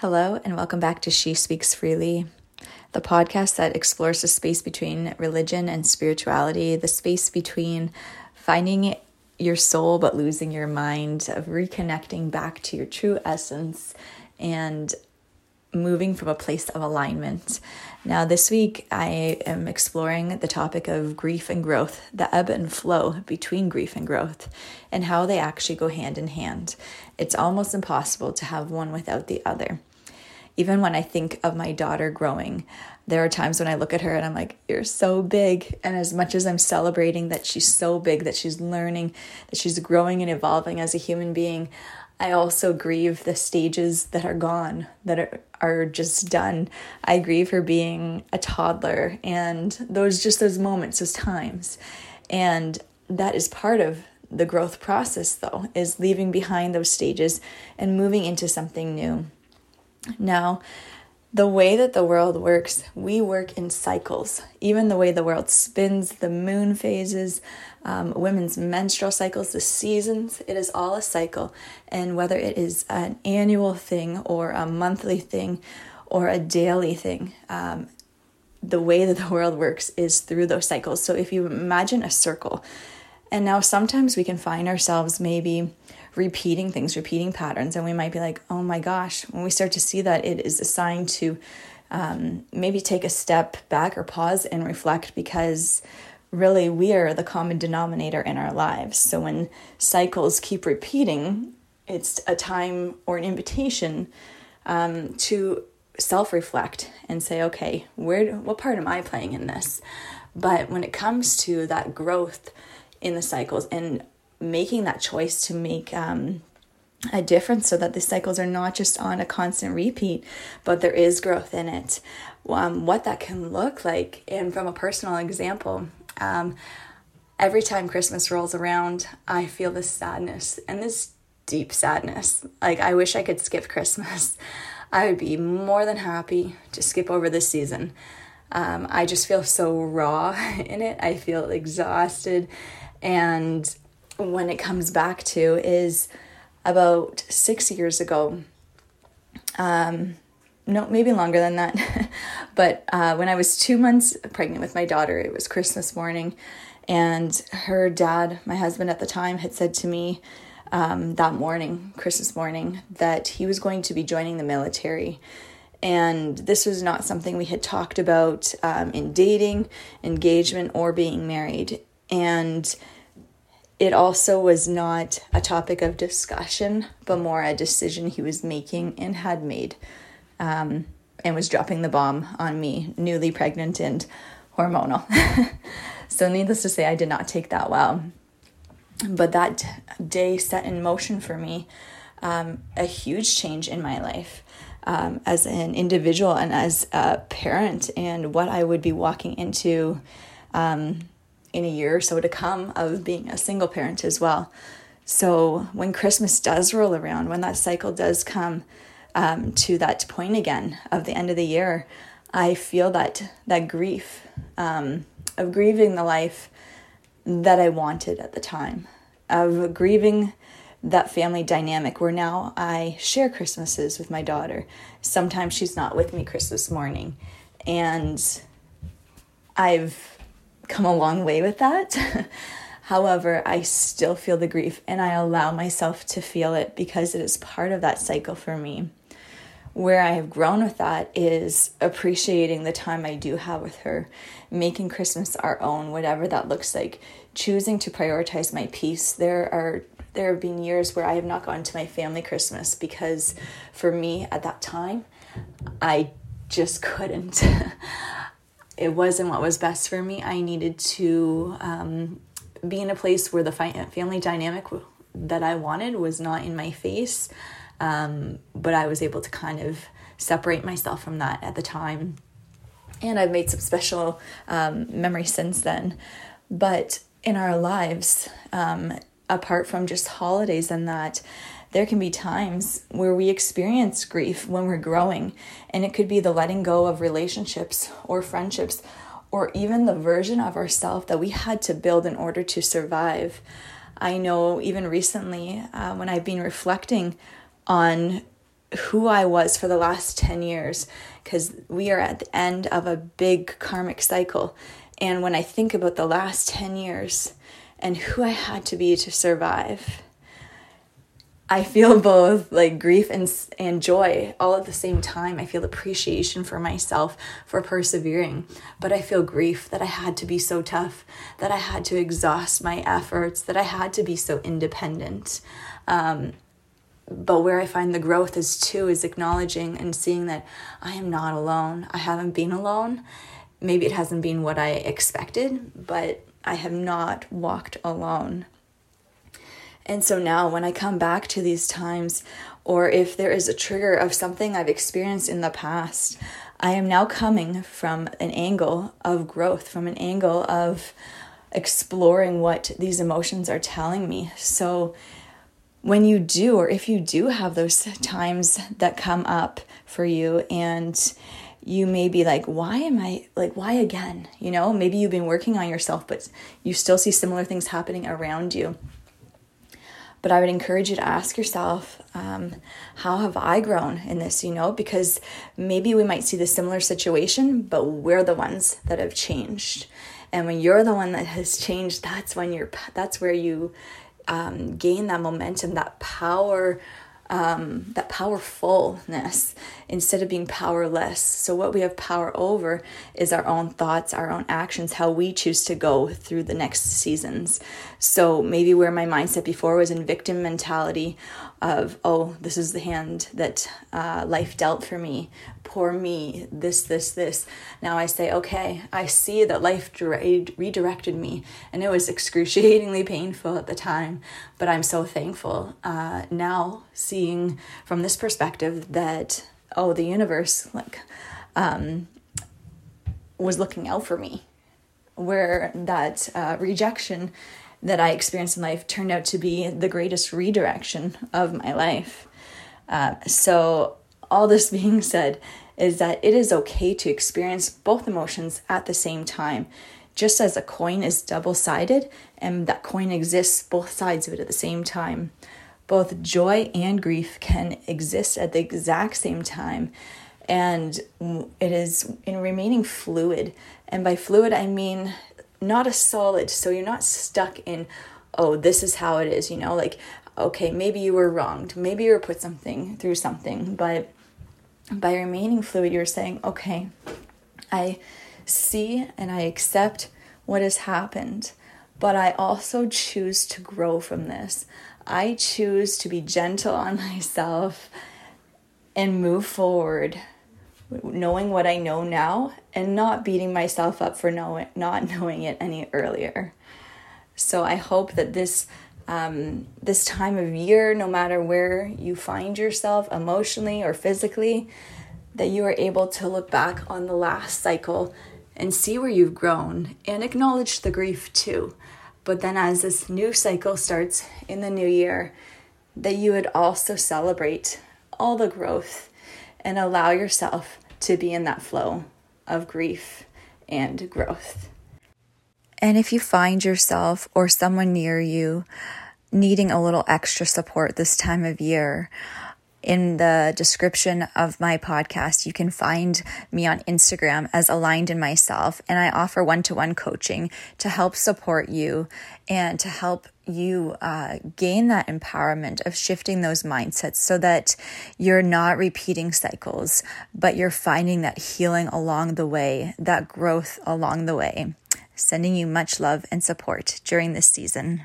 Hello, and welcome back to She Speaks Freely, the podcast that explores the space between religion and spirituality, the space between finding your soul but losing your mind, of reconnecting back to your true essence and moving from a place of alignment. Now, this week I am exploring the topic of grief and growth, the ebb and flow between grief and growth, and how they actually go hand in hand. It's almost impossible to have one without the other. Even when I think of my daughter growing, there are times when I look at her and I'm like, You're so big. And as much as I'm celebrating that she's so big, that she's learning, that she's growing and evolving as a human being, I also grieve the stages that are gone, that are, are just done. I grieve her being a toddler and those just those moments, those times. And that is part of the growth process, though, is leaving behind those stages and moving into something new. Now, the way that the world works, we work in cycles. Even the way the world spins, the moon phases, um, women's menstrual cycles, the seasons, it is all a cycle. And whether it is an annual thing or a monthly thing or a daily thing, um, the way that the world works is through those cycles. So if you imagine a circle, and now sometimes we can find ourselves maybe repeating things, repeating patterns, and we might be like, oh my gosh, when we start to see that, it is a sign to um, maybe take a step back or pause and reflect because really we are the common denominator in our lives. So when cycles keep repeating, it's a time or an invitation um, to self reflect and say, okay, where, what part am I playing in this? But when it comes to that growth in the cycles and making that choice to make um, a difference so that the cycles are not just on a constant repeat, but there is growth in it. Um, what that can look like, and from a personal example, um, every time Christmas rolls around, I feel this sadness and this deep sadness. Like, I wish I could skip Christmas. I would be more than happy to skip over this season. Um, I just feel so raw in it. I feel exhausted. And when it comes back to is about six years ago. Um, no, maybe longer than that. but uh, when I was two months pregnant with my daughter, it was Christmas morning, and her dad, my husband at the time, had said to me um, that morning, Christmas morning, that he was going to be joining the military. And this was not something we had talked about um, in dating, engagement, or being married. And it also was not a topic of discussion, but more a decision he was making and had made, um, and was dropping the bomb on me, newly pregnant and hormonal. so, needless to say, I did not take that well. But that day set in motion for me um, a huge change in my life. Um, as an individual and as a parent, and what I would be walking into um, in a year or so to come of being a single parent as well. So when Christmas does roll around, when that cycle does come um, to that point again of the end of the year, I feel that that grief um, of grieving the life that I wanted at the time, of grieving that family dynamic where now I share Christmases with my daughter. Sometimes she's not with me Christmas morning, and I've come a long way with that. However, I still feel the grief and I allow myself to feel it because it is part of that cycle for me. Where I have grown with that is appreciating the time I do have with her, making Christmas our own, whatever that looks like, choosing to prioritize my peace. There are there have been years where I have not gone to my family Christmas because for me at that time, I just couldn't. it wasn't what was best for me. I needed to um, be in a place where the family dynamic that I wanted was not in my face, um, but I was able to kind of separate myself from that at the time. And I've made some special um, memories since then. But in our lives, um, apart from just holidays and that, there can be times where we experience grief when we're growing, and it could be the letting go of relationships or friendships, or even the version of ourselves that we had to build in order to survive. I know even recently, uh, when I've been reflecting on who I was for the last 10 years because we are at the end of a big karmic cycle. And when I think about the last 10 years and who I had to be to survive, I feel both like grief and and joy all at the same time. I feel appreciation for myself for persevering, but I feel grief that I had to be so tough, that I had to exhaust my efforts, that I had to be so independent. Um, but where I find the growth is too is acknowledging and seeing that I am not alone. I haven't been alone. Maybe it hasn't been what I expected, but I have not walked alone. And so now, when I come back to these times, or if there is a trigger of something I've experienced in the past, I am now coming from an angle of growth, from an angle of exploring what these emotions are telling me. So, when you do, or if you do have those times that come up for you, and you may be like, why am I like, why again? You know, maybe you've been working on yourself, but you still see similar things happening around you. But I would encourage you to ask yourself, um, how have I grown in this? You know, because maybe we might see the similar situation, but we're the ones that have changed. And when you're the one that has changed, that's when you're, that's where you um, gain that momentum, that power um, that powerfulness instead of being powerless. So, what we have power over is our own thoughts, our own actions, how we choose to go through the next seasons. So, maybe where my mindset before was in victim mentality of, oh, this is the hand that uh, life dealt for me, poor me, this, this, this. Now I say, okay, I see that life redirected me, and it was excruciatingly painful at the time, but I'm so thankful uh, now seeing from this perspective that, oh, the universe, like, um, was looking out for me, where that uh, rejection that I experienced in life turned out to be the greatest redirection of my life. Uh, so, all this being said, is that it is okay to experience both emotions at the same time. Just as a coin is double sided and that coin exists both sides of it at the same time. Both joy and grief can exist at the exact same time. And it is in remaining fluid. And by fluid, I mean not a solid. So you're not stuck in, oh, this is how it is, you know, like, okay, maybe you were wronged. Maybe you were put something through something. But by remaining fluid, you're saying, okay, I see and I accept what has happened, but I also choose to grow from this. I choose to be gentle on myself and move forward knowing what I know now and not beating myself up for knowing, not knowing it any earlier. So I hope that this um, this time of year, no matter where you find yourself emotionally or physically, that you are able to look back on the last cycle and see where you've grown and acknowledge the grief too. But then, as this new cycle starts in the new year, that you would also celebrate all the growth and allow yourself to be in that flow of grief and growth. And if you find yourself or someone near you needing a little extra support this time of year, in the description of my podcast, you can find me on Instagram as Aligned in Myself, and I offer one to one coaching to help support you and to help you uh, gain that empowerment of shifting those mindsets so that you're not repeating cycles, but you're finding that healing along the way, that growth along the way. Sending you much love and support during this season.